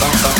Bye.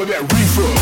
Of that reefer.